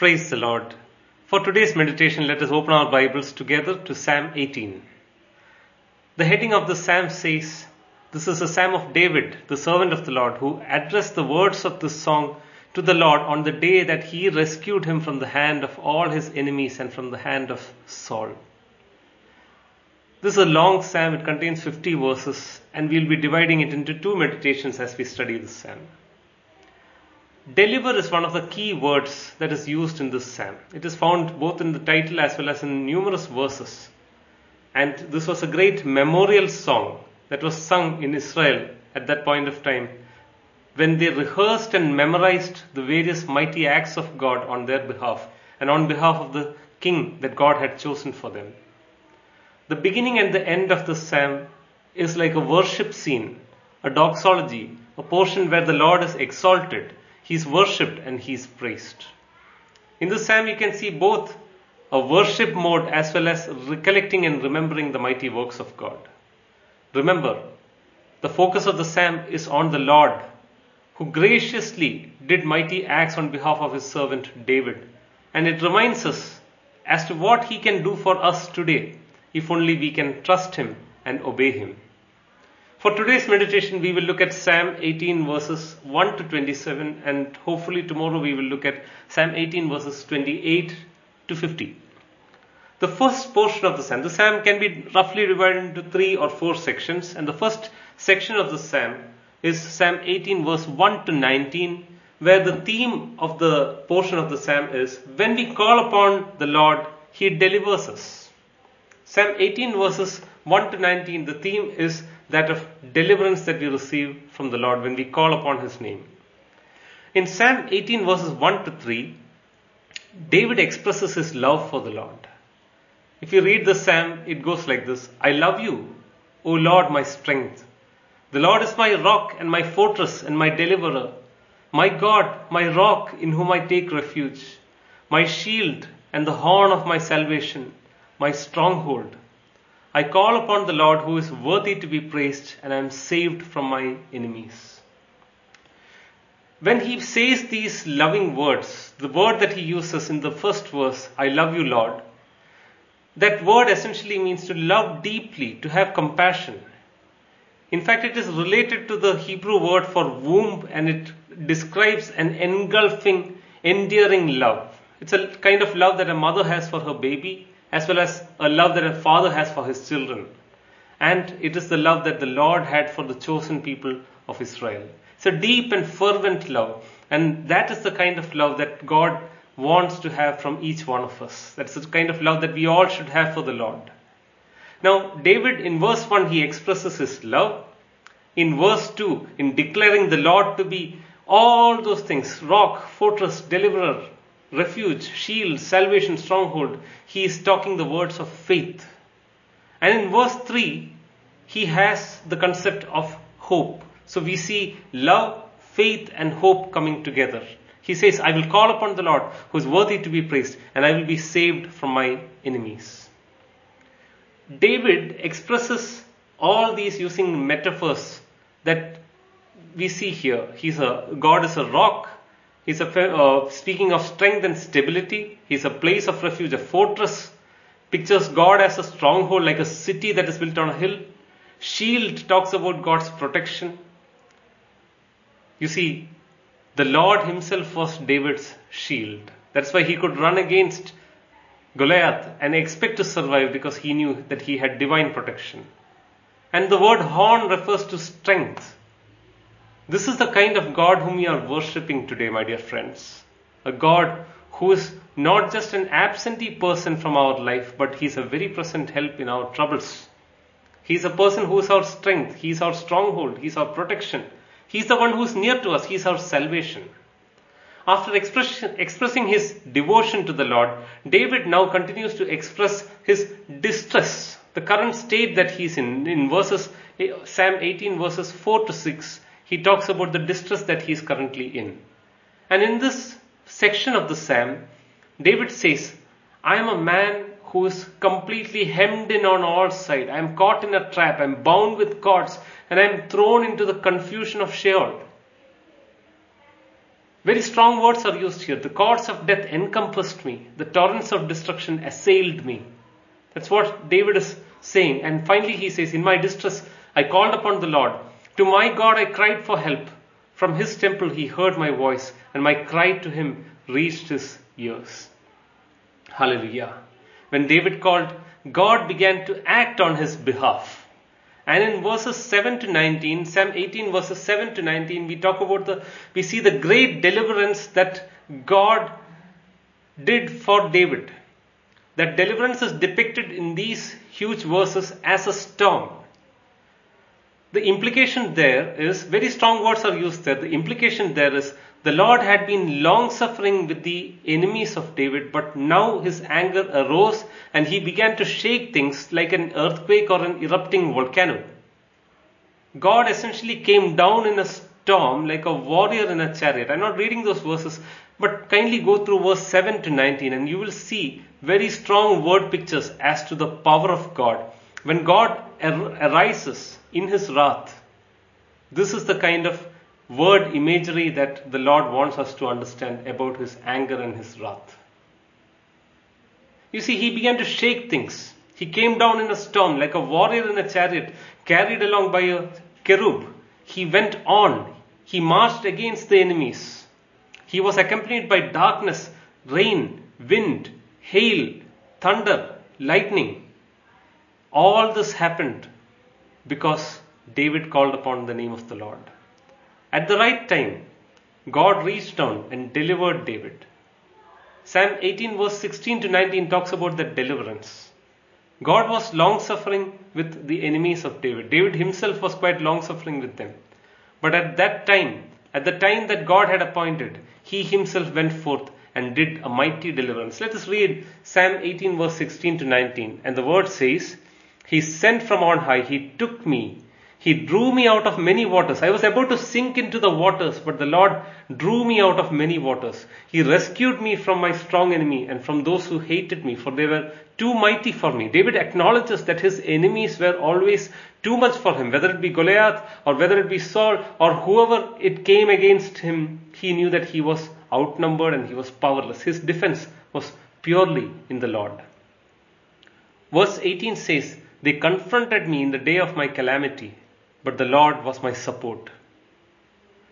Praise the Lord. For today's meditation, let us open our Bibles together to Psalm 18. The heading of the Psalm says, This is a Psalm of David, the servant of the Lord, who addressed the words of this song to the Lord on the day that he rescued him from the hand of all his enemies and from the hand of Saul. This is a long psalm, it contains 50 verses, and we'll be dividing it into two meditations as we study this psalm. Deliver is one of the key words that is used in this psalm. It is found both in the title as well as in numerous verses. And this was a great memorial song that was sung in Israel at that point of time when they rehearsed and memorized the various mighty acts of God on their behalf and on behalf of the king that God had chosen for them. The beginning and the end of the psalm is like a worship scene, a doxology, a portion where the Lord is exalted, he is worshipped and he is praised. In this psalm, you can see both a worship mode as well as recollecting and remembering the mighty works of God. Remember, the focus of the psalm is on the Lord, who graciously did mighty acts on behalf of his servant David. And it reminds us as to what he can do for us today if only we can trust Him and obey Him. For today's meditation, we will look at Psalm 18 verses 1 to 27, and hopefully tomorrow we will look at Psalm 18 verses 28 to 50. The first portion of the psalm, the psalm can be roughly divided into three or four sections, and the first section of the psalm is Psalm 18 verse 1 to 19, where the theme of the portion of the psalm is when we call upon the Lord, He delivers us. Psalm 18 verses 1 to 19, the theme is that of deliverance that we receive from the Lord when we call upon His name. In Psalm 18 verses 1 to 3, David expresses his love for the Lord. If you read the psalm, it goes like this I love you, O Lord, my strength. The Lord is my rock and my fortress and my deliverer, my God, my rock in whom I take refuge, my shield and the horn of my salvation my stronghold. I call upon the Lord who is worthy to be praised, and I am saved from my enemies. When he says these loving words, the word that he uses in the first verse, I love you, Lord, that word essentially means to love deeply, to have compassion. In fact, it is related to the Hebrew word for womb and it describes an engulfing, endearing love. It's a kind of love that a mother has for her baby as well as a love that a father has for his children. And it is the love that the Lord had for the chosen people of Israel. It's a deep and fervent love. And that is the kind of love that God wants to have from each one of us. That's the kind of love that we all should have for the Lord. Now, David in verse 1, he expresses his love. In verse 2, in declaring the Lord to be all those things rock, fortress, deliverer, refuge, shield, salvation, stronghold, he is talking the words of faith. And in verse 3, he has the concept of hope. So we see love, faith, and hope coming together. He says, I will call upon the Lord who is worthy to be praised, and I will be saved from my enemies. David expresses all these using metaphors that we see here. He's a God is a rock, He's a, uh, speaking of strength and stability. He's a place of refuge, a fortress. Pictures God as a stronghold, like a city that is built on a hill. Shield talks about God's protection. You see, the Lord Himself was David's shield. That's why he could run against Goliath and expect to survive because he knew that he had divine protection. And the word horn refers to strength. This is the kind of God whom we are worshipping today, my dear friends. A God who is not just an absentee person from our life, but He is a very present help in our troubles. He is a person who is our strength, He is our stronghold, He is our protection. He is the one who is near to us, He is our salvation. After expressing his devotion to the Lord, David now continues to express his distress, the current state that he is in. In verses, eh, Psalm 18 verses 4 to 6, he talks about the distress that he is currently in. And in this section of the psalm, David says, I am a man who is completely hemmed in on all sides. I am caught in a trap. I am bound with cords and I am thrown into the confusion of Sheol. Very strong words are used here. The cords of death encompassed me. The torrents of destruction assailed me. That's what David is saying. And finally he says, In my distress, I called upon the Lord. To my God I cried for help. From his temple he heard my voice, and my cry to him reached his ears. Hallelujah. When David called, God began to act on his behalf. And in verses 7 to 19, Psalm 18 verses 7 to 19, we talk about the, we see the great deliverance that God did for David. That deliverance is depicted in these huge verses as a storm. The implication there is, very strong words are used there. The implication there is, the Lord had been long suffering with the enemies of David, but now his anger arose and he began to shake things like an earthquake or an erupting volcano. God essentially came down in a storm like a warrior in a chariot. I'm not reading those verses, but kindly go through verse 7 to 19 and you will see very strong word pictures as to the power of God. When God arises in his wrath, this is the kind of word imagery that the Lord wants us to understand about his anger and his wrath. You see, he began to shake things. He came down in a storm like a warrior in a chariot, carried along by a cherub. He went on. He marched against the enemies. He was accompanied by darkness, rain, wind, hail, thunder, lightning. All this happened because David called upon the name of the Lord. At the right time, God reached down and delivered David. Psalm 18 verse 16 to 19 talks about that deliverance. God was long suffering with the enemies of David. David himself was quite long suffering with them. But at that time, at the time that God had appointed, he himself went forth and did a mighty deliverance. Let us read Psalm 18 verse 16 to 19. And the word says, He sent from on high, He took me he drew me out of many waters. I was about to sink into the waters, but the Lord drew me out of many waters. He rescued me from my strong enemy and from those who hated me, for they were too mighty for me. David acknowledges that his enemies were always too much for him, whether it be Goliath or whether it be Saul or whoever it came against him. He knew that he was outnumbered and he was powerless. His defense was purely in the Lord. Verse 18 says, They confronted me in the day of my calamity but the Lord was my support.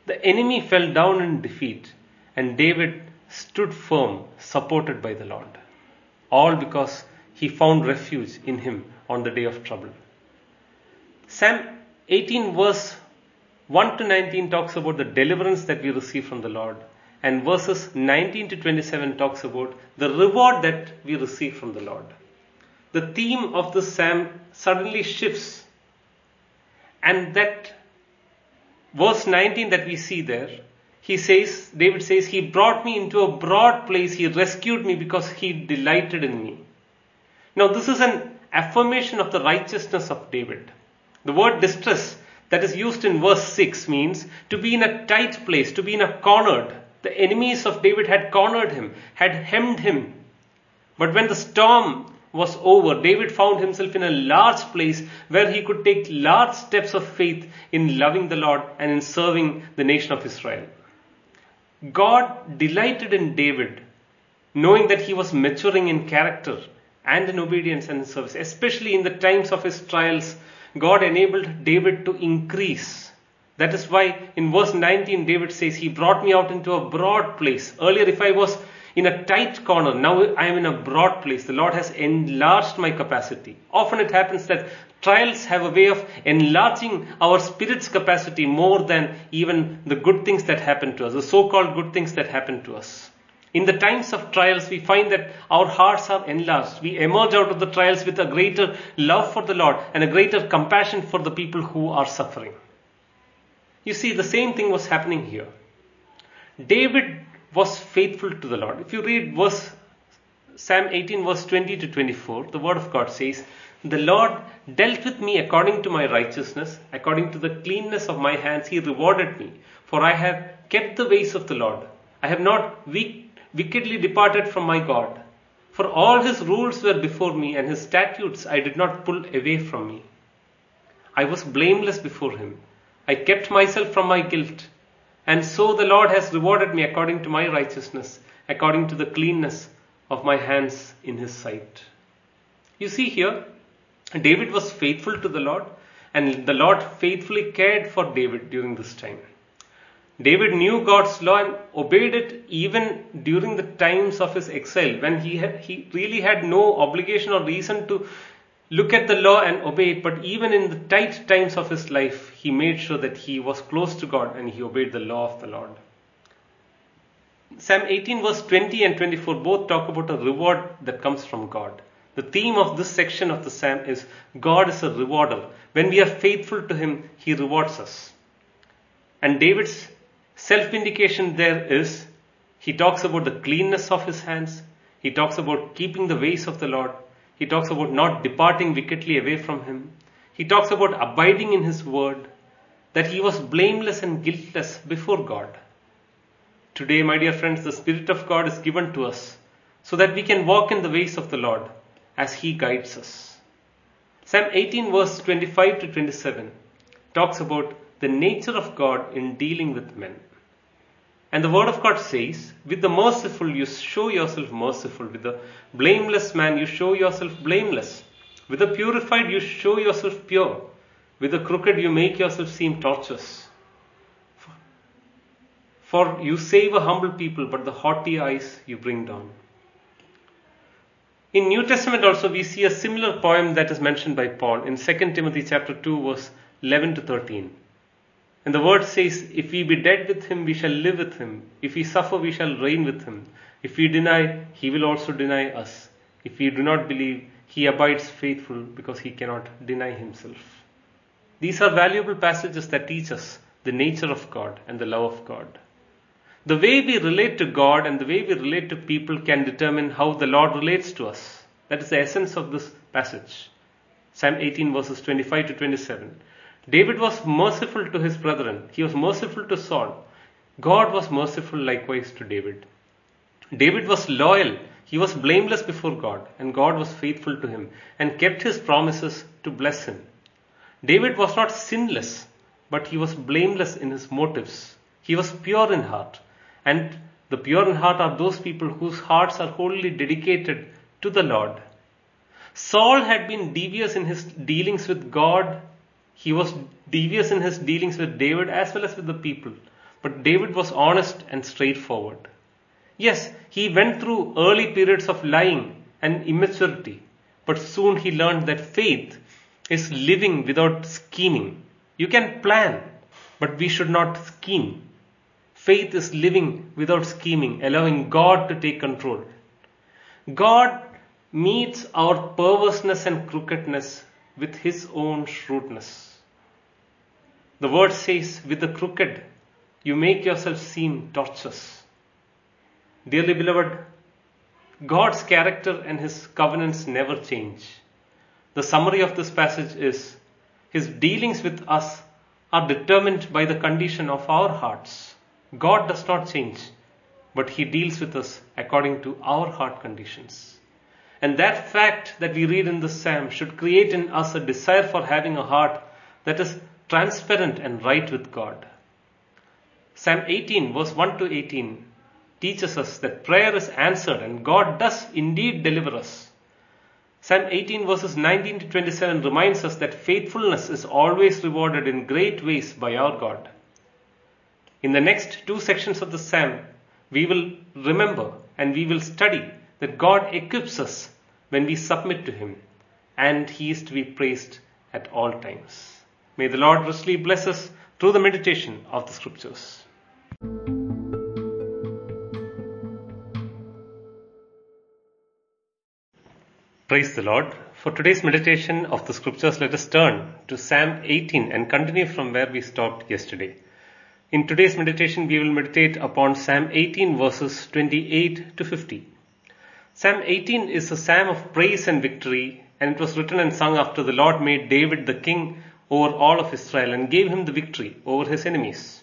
The enemy fell down in defeat, and David stood firm, supported by the Lord. All because he found refuge in him on the day of trouble. Psalm 18, verse 1 to 19, talks about the deliverance that we receive from the Lord, and verses 19 to 27 talks about the reward that we receive from the Lord. The theme of the psalm suddenly shifts and that verse 19 that we see there, he says, David says, He brought me into a broad place, He rescued me because He delighted in me. Now, this is an affirmation of the righteousness of David. The word distress that is used in verse 6 means to be in a tight place, to be in a cornered. The enemies of David had cornered him, had hemmed him. But when the storm was over, David found himself in a large place where he could take large steps of faith in loving the Lord and in serving the nation of Israel. God delighted in David, knowing that he was maturing in character and in obedience and in service, especially in the times of his trials. God enabled David to increase. That is why in verse 19, David says, He brought me out into a broad place. Earlier, if I was in a tight corner. Now I am in a broad place. The Lord has enlarged my capacity. Often it happens that trials have a way of enlarging our spirit's capacity more than even the good things that happen to us, the so called good things that happen to us. In the times of trials, we find that our hearts are enlarged. We emerge out of the trials with a greater love for the Lord and a greater compassion for the people who are suffering. You see, the same thing was happening here. David was faithful to the Lord. If you read verse Psalm 18 verse 20 to 24, the word of God says, The Lord dealt with me according to my righteousness, according to the cleanness of my hands, he rewarded me. For I have kept the ways of the Lord. I have not wickedly departed from my God. For all his rules were before me, and his statutes I did not pull away from me. I was blameless before him. I kept myself from my guilt And so the Lord has rewarded me according to my righteousness, according to the cleanness of my hands in his sight. You see here, David was faithful to the Lord, and the Lord faithfully cared for David during this time. David knew God's law and obeyed it even during the times of his exile when he had, he really had no obligation or reason to look at the law and obey it but even in the tight times of his life he made sure that he was close to God and he obeyed the law of the Lord. Psalm 18 verse 20 and 24 both talk about a reward that comes from God. The theme of this section of the psalm is God is a rewarder. When we are faithful to him, he rewards us. And David's self vindication there is he talks about the cleanness of his hands, he talks about keeping the ways of the Lord, he talks about not departing wickedly away from him, he talks about abiding in his word, that he was blameless and guiltless before God. Today, my dear friends, the Spirit of God is given to us so that we can walk in the ways of the Lord as He guides us. Psalm 18, verse 25 to 27, talks about the nature of God in dealing with men. And the Word of God says, With the merciful you show yourself merciful, with the blameless man you show yourself blameless, with the purified you show yourself pure, with the crooked you make yourself seem tortuous. For you save a humble people, but the haughty eyes you bring down. In New Testament also we see a similar poem that is mentioned by Paul in 2 Timothy chapter 2 verse 11 to 13. And the word says, If we be dead with him, we shall live with him. If we suffer, we shall reign with him. If we deny, he will also deny us. If we do not believe, he abides faithful because he cannot deny himself. These are valuable passages that teach us the nature of God and the love of God. The way we relate to God and the way we relate to people can determine how the Lord relates to us. That is the essence of this passage. Psalm 18 verses 25 to 27. David was merciful to his brethren. He was merciful to Saul. God was merciful likewise to David. David was loyal. He was blameless before God and God was faithful to him and kept his promises to bless him. David was not sinless, but he was blameless in his motives. He was pure in heart. And the pure in heart are those people whose hearts are wholly dedicated to the Lord. Saul had been devious in his dealings with God. He was devious in his dealings with David as well as with the people. But David was honest and straightforward. Yes, he went through early periods of lying and immaturity, but soon he learned that faith is living without scheming. You can plan, but we should not scheme. Faith is living without scheming, allowing God to take control. God meets our perverseness and crookedness with his own shrewdness. The word says, with the crooked, you make yourself seem tortuous. Dearly beloved, God's character and his covenants never change. The summary of this passage is his dealings with us are determined by the condition of our hearts. God does not change, but he deals with us according to our heart conditions. And that fact that we read in the psalm should create in us a desire for having a heart that is transparent and right with God. Psalm 18, verse 1 to 18, teaches us that prayer is answered and God does indeed deliver us. Psalm 18, verses 19 to 27 reminds us that faithfulness is always rewarded in great ways by our God. In the next two sections of the psalm, we will remember and we will study that God equips us when we submit to Him, and He is to be praised at all times. May the Lord richly bless us through the meditation of the Scriptures. Praise the Lord. For today's meditation of the Scriptures, let us turn to Psalm 18 and continue from where we stopped yesterday. In today's meditation, we will meditate upon Psalm 18 verses 28 to 50. Psalm 18 is a psalm of praise and victory, and it was written and sung after the Lord made David the king over all of Israel and gave him the victory over his enemies.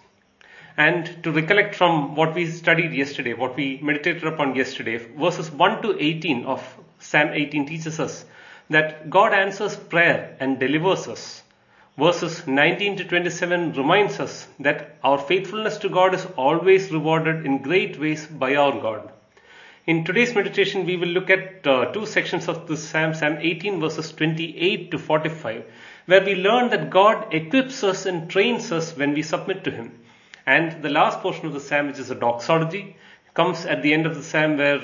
And to recollect from what we studied yesterday, what we meditated upon yesterday, verses 1 to 18 of Psalm 18 teaches us that God answers prayer and delivers us verses 19 to 27 reminds us that our faithfulness to God is always rewarded in great ways by our God. In today's meditation, we will look at uh, two sections of this Psalm, Psalm 18 verses 28 to 45, where we learn that God equips us and trains us when we submit to Him. And the last portion of the Psalm, which is a doxology, comes at the end of the Psalm where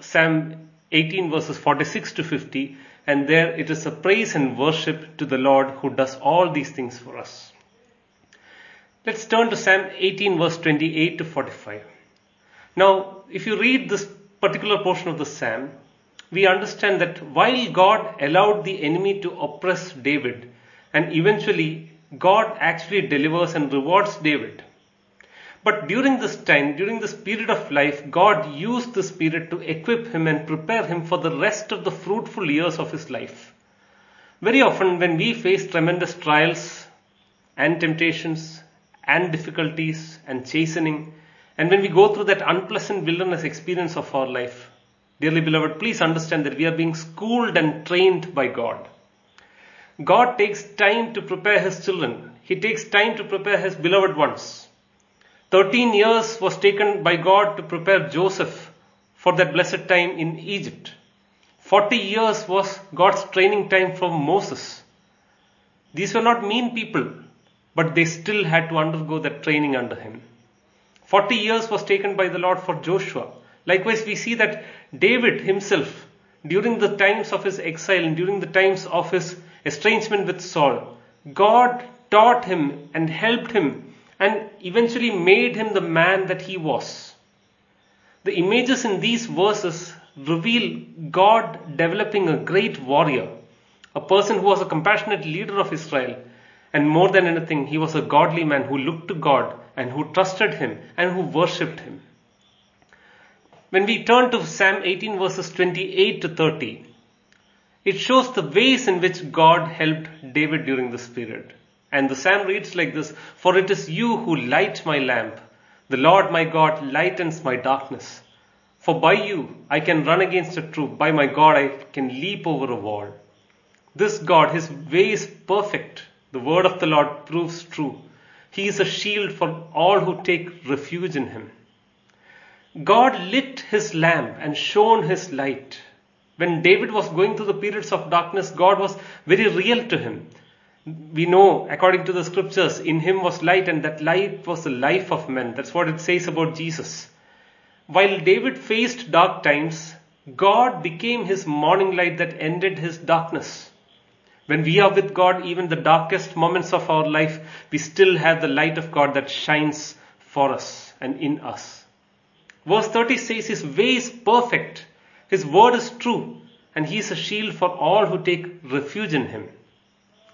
Psalm 18 verses 46 to 50, and there it is a praise and worship to the Lord who does all these things for us. Let's turn to Psalm 18 verse 28 to 45. Now, if you read this particular portion of the Psalm, we understand that while God allowed the enemy to oppress David, and eventually God actually delivers and rewards David. But during this time, during this period of life, God used this period to equip him and prepare him for the rest of the fruitful years of his life. Very often, when we face tremendous trials and temptations and difficulties and chastening, and when we go through that unpleasant wilderness experience of our life, dearly beloved, please understand that we are being schooled and trained by God. God takes time to prepare His children. He takes time to prepare His beloved ones. 13 years was taken by God to prepare Joseph for that blessed time in Egypt. 40 years was God's training time for Moses. These were not mean people, but they still had to undergo that training under him. 40 years was taken by the Lord for Joshua. Likewise, we see that David himself, during the times of his exile and during the times of his estrangement with Saul, God taught him and helped him and eventually made him the man that he was. The images in these verses reveal God developing a great warrior, a person who was a compassionate leader of Israel, and more than anything, he was a godly man who looked to God and who trusted him and who worshipped him. When we turn to Psalm 18 verses 28 to 30, it shows the ways in which God helped David during this period. And the psalm reads like this For it is you who light my lamp. The Lord my God lightens my darkness. For by you I can run against a troop. By my God I can leap over a wall. This God, his way is perfect. The word of the Lord proves true. He is a shield for all who take refuge in him. God lit his lamp and shone his light. When David was going through the periods of darkness, God was very real to him. We know, according to the scriptures, in him was light, and that light was the life of men. That's what it says about Jesus. While David faced dark times, God became his morning light that ended his darkness. When we are with God, even the darkest moments of our life, we still have the light of God that shines for us and in us. Verse 30 says, His way is perfect, His word is true, and He is a shield for all who take refuge in Him.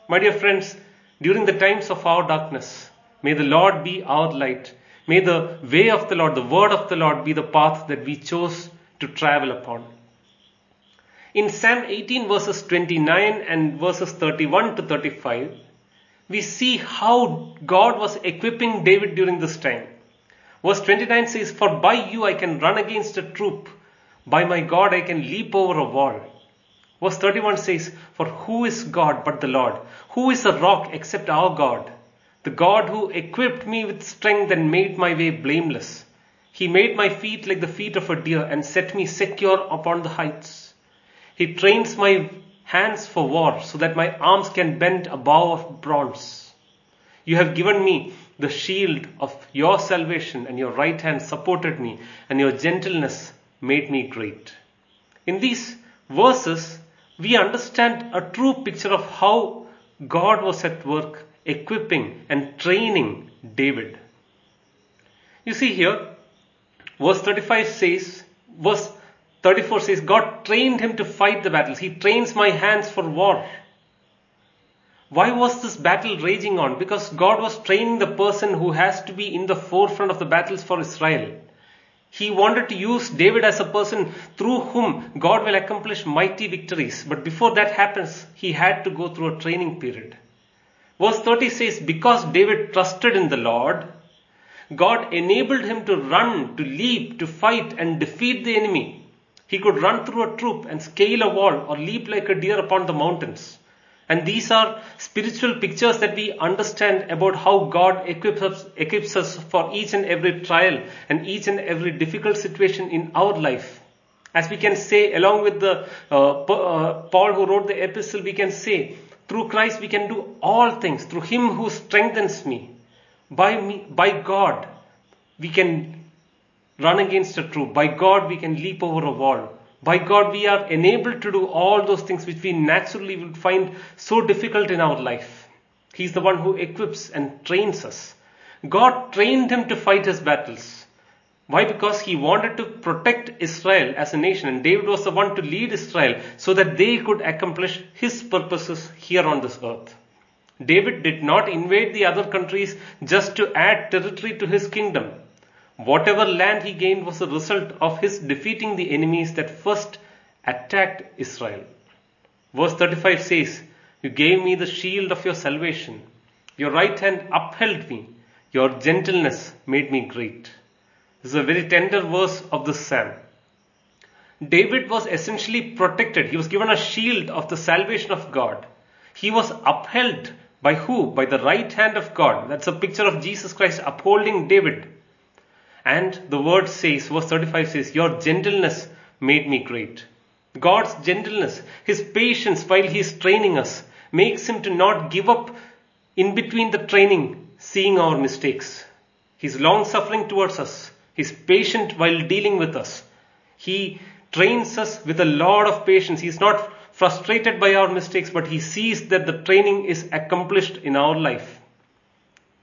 My dear friends, during the times of our darkness, may the Lord be our light. May the way of the Lord, the word of the Lord, be the path that we chose to travel upon. In Psalm 18 verses 29 and verses 31 to 35, we see how God was equipping David during this time. Verse 29 says, For by you I can run against a troop. By my God I can leap over a wall. Verse 31 says, For who is God but the Lord? Who is a rock except our God? The God who equipped me with strength and made my way blameless. He made my feet like the feet of a deer and set me secure upon the heights. He trains my hands for war so that my arms can bend a bow of bronze. You have given me the shield of your salvation and your right hand supported me and your gentleness made me great. In these verses, we understand a true picture of how God was at work equipping and training David. You see here, verse 35 says, verse 34 says, God trained him to fight the battles. He trains my hands for war. Why was this battle raging on? Because God was training the person who has to be in the forefront of the battles for Israel. He wanted to use David as a person through whom God will accomplish mighty victories. But before that happens, he had to go through a training period. Verse 30 says, Because David trusted in the Lord, God enabled him to run, to leap, to fight, and defeat the enemy. He could run through a troop and scale a wall or leap like a deer upon the mountains. And these are spiritual pictures that we understand about how God equips us, equips us for each and every trial and each and every difficult situation in our life. As we can say, along with the uh, uh, Paul who wrote the epistle, we can say, through Christ we can do all things. Through Him who strengthens me, by me, by God, we can run against a troop. By God, we can leap over a wall. By God, we are enabled to do all those things which we naturally would find so difficult in our life. He's the one who equips and trains us. God trained him to fight his battles. Why? Because he wanted to protect Israel as a nation, and David was the one to lead Israel so that they could accomplish his purposes here on this earth. David did not invade the other countries just to add territory to his kingdom. Whatever land he gained was a result of his defeating the enemies that first attacked Israel. Verse 35 says, You gave me the shield of your salvation. Your right hand upheld me. Your gentleness made me great. This is a very tender verse of this psalm. David was essentially protected. He was given a shield of the salvation of God. He was upheld by who? By the right hand of God. That's a picture of Jesus Christ upholding David. And the word says, verse 35 says, Your gentleness made me great. God's gentleness, His patience while He is training us, makes Him to not give up in between the training, seeing our mistakes. He's long suffering towards us. He's patient while dealing with us. He trains us with a lot of patience. He's not frustrated by our mistakes, but He sees that the training is accomplished in our life.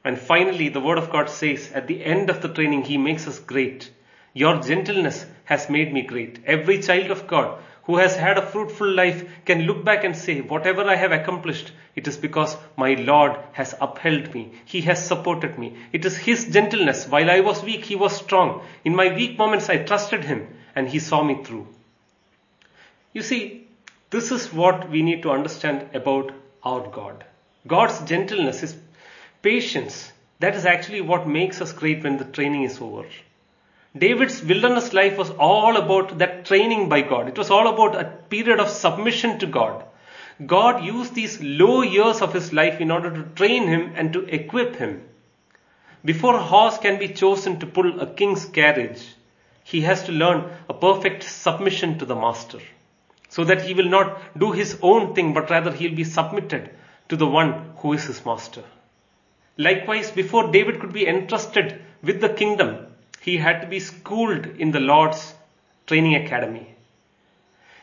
And finally, the Word of God says, at the end of the training, He makes us great. Your gentleness has made me great. Every child of God who has had a fruitful life can look back and say, whatever I have accomplished, it is because my Lord has upheld me. He has supported me. It is His gentleness. While I was weak, He was strong. In my weak moments, I trusted Him and He saw me through. You see, this is what we need to understand about our God. God's gentleness, His patience, that is actually what makes us great when the training is over. David's wilderness life was all about that training by God. It was all about a period of submission to God. God used these low years of his life in order to train him and to equip him. Before a horse can be chosen to pull a king's carriage, he has to learn a perfect submission to the master. So that he will not do his own thing, but rather he'll be submitted to the one who is his master. Likewise, before David could be entrusted with the kingdom, he had to be schooled in the Lord's training academy.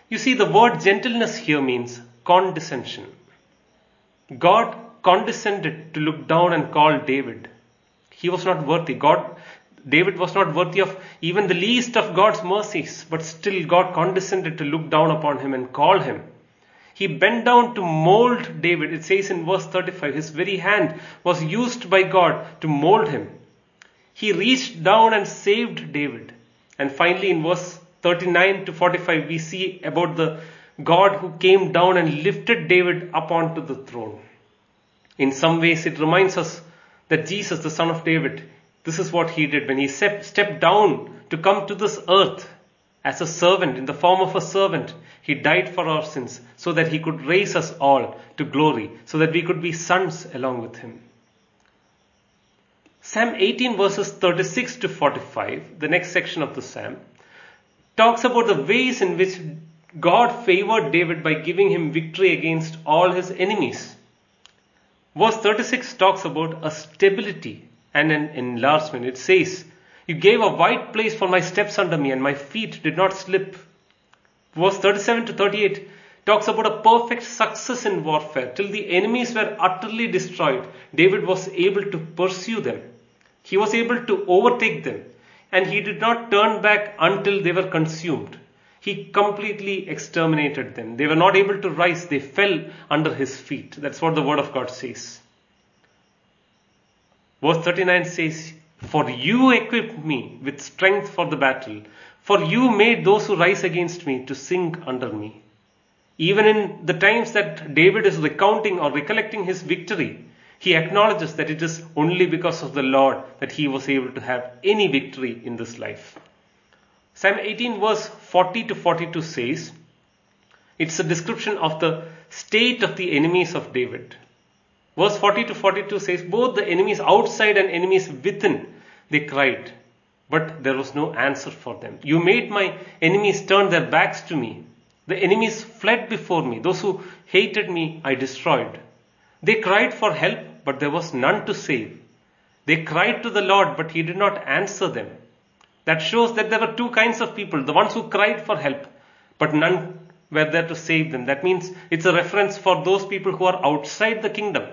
You see, the word gentleness here means condescension. God condescended to look down and call David. He was not worthy. God, David was not worthy of even the least of God's mercies, but still God condescended to look down upon him and call him. He bent down to mold David. It says in verse 35, his very hand was used by God to mold him. He reached down and saved David. And finally, in verse 39 to 45, we see about the God who came down and lifted David up onto the throne. In some ways, it reminds us that Jesus, the son of David, this is what he did when he stepped down to come to this earth as a servant, in the form of a servant. He died for our sins so that he could raise us all to glory, so that we could be sons along with him. Psalm 18 verses 36 to 45, the next section of the Psalm, talks about the ways in which God favored David by giving him victory against all his enemies. Verse 36 talks about a stability and an enlargement. It says, You gave a wide place for my steps under me, and my feet did not slip. Verse 37 to 38 talks about a perfect success in warfare. Till the enemies were utterly destroyed, David was able to pursue them. He was able to overtake them, and he did not turn back until they were consumed. He completely exterminated them. They were not able to rise, they fell under his feet. That's what the word of God says. Verse 39 says, For you equipped me with strength for the battle, for you made those who rise against me to sink under me. Even in the times that David is recounting or recollecting his victory, he acknowledges that it is only because of the Lord that he was able to have any victory in this life. Psalm 18 verse 40 to 42 says, it's a description of the state of the enemies of David. Verse 40 to 42 says, Both the enemies outside and enemies within, they cried, but there was no answer for them. You made my enemies turn their backs to me. The enemies fled before me. Those who hated me, I destroyed. They cried for help, but there was none to save. They cried to the Lord, but he did not answer them. That shows that there were two kinds of people the ones who cried for help, but none were there to save them. That means it's a reference for those people who are outside the kingdom.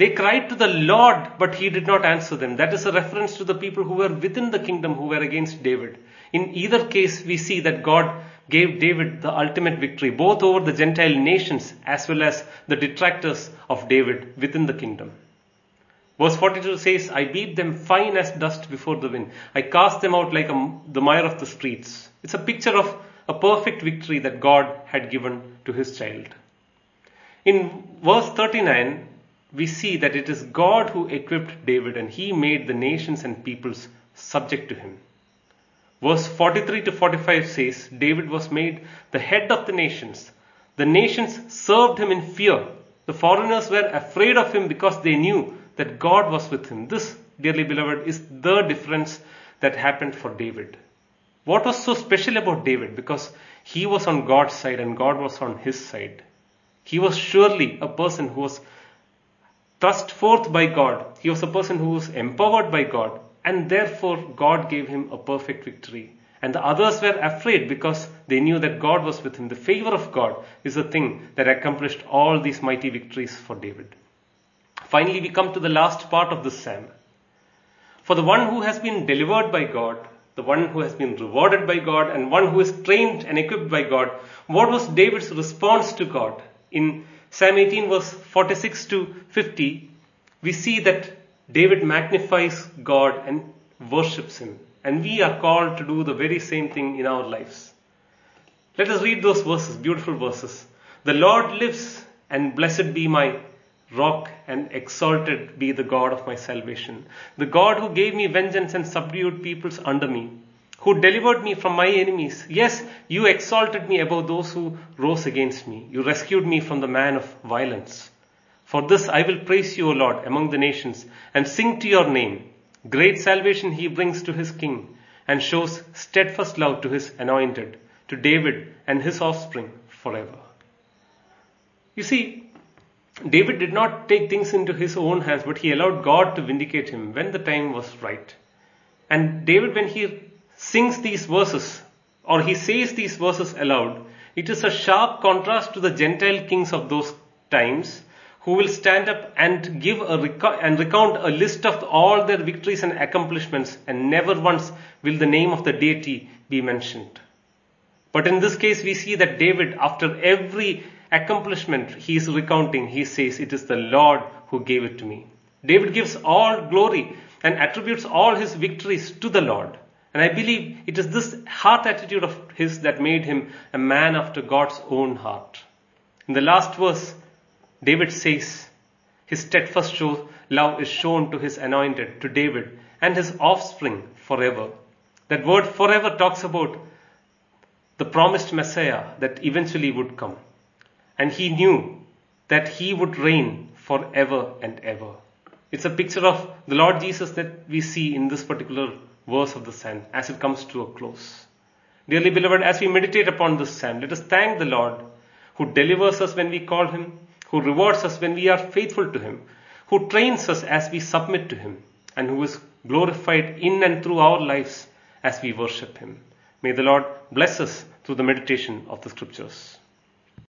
They cried to the Lord, but he did not answer them. That is a reference to the people who were within the kingdom who were against David. In either case, we see that God gave David the ultimate victory, both over the Gentile nations as well as the detractors of David within the kingdom. Verse 42 says, I beat them fine as dust before the wind. I cast them out like a, the mire of the streets. It's a picture of a perfect victory that God had given to his child. In verse 39, we see that it is God who equipped David and he made the nations and peoples subject to him. Verse 43 to 45 says, David was made the head of the nations. The nations served him in fear. The foreigners were afraid of him because they knew that God was with him. This, dearly beloved, is the difference that happened for David. What was so special about David? Because he was on God's side and God was on his side. He was surely a person who was thrust forth by God. He was a person who was empowered by God and therefore God gave him a perfect victory. And the others were afraid because they knew that God was with him. The favor of God is the thing that accomplished all these mighty victories for David. Finally, we come to the last part of this psalm. For the one who has been delivered by God, the one who has been rewarded by God, and one who is trained and equipped by God, what was David's response to God? In Psalm 18, verse 46 to 50, we see that David magnifies God and worships Him. And we are called to do the very same thing in our lives. Let us read those verses, beautiful verses. The Lord lives, and blessed be my rock and exalted be the God of my salvation. The God who gave me vengeance and subdued peoples under me, who delivered me from my enemies. Yes, you exalted me above those who rose against me. You rescued me from the man of violence. For this I will praise you, O Lord, among the nations, and sing to your name. Great salvation he brings to his king, and shows steadfast love to his anointed, to David and his offspring forever. You see, David did not take things into his own hands, but he allowed God to vindicate him when the time was right. And David, when he sings these verses, or he says these verses aloud, it is a sharp contrast to the Gentile kings of those times who will stand up and give a and recount a list of all their victories and accomplishments, and never once will the name of the deity be mentioned. But in this case, we see that David, after every accomplishment he is recounting, he says, It is the Lord who gave it to me. David gives all glory and attributes all his victories to the Lord. And I believe it is this heart attitude of his that made him a man after God's own heart. In the last verse, David says, His steadfast love is shown to his anointed, to David, and his offspring forever. That word forever talks about the promised Messiah that eventually would come. And he knew that he would reign forever and ever. It's a picture of the Lord Jesus that we see in this particular verse of the psalm as it comes to a close. Dearly beloved, as we meditate upon this psalm, let us thank the Lord who delivers us when we call him, who rewards us when we are faithful to him, who trains us as we submit to him, and who is glorified in and through our lives as we worship him. May the Lord bless us through the meditation of the scriptures.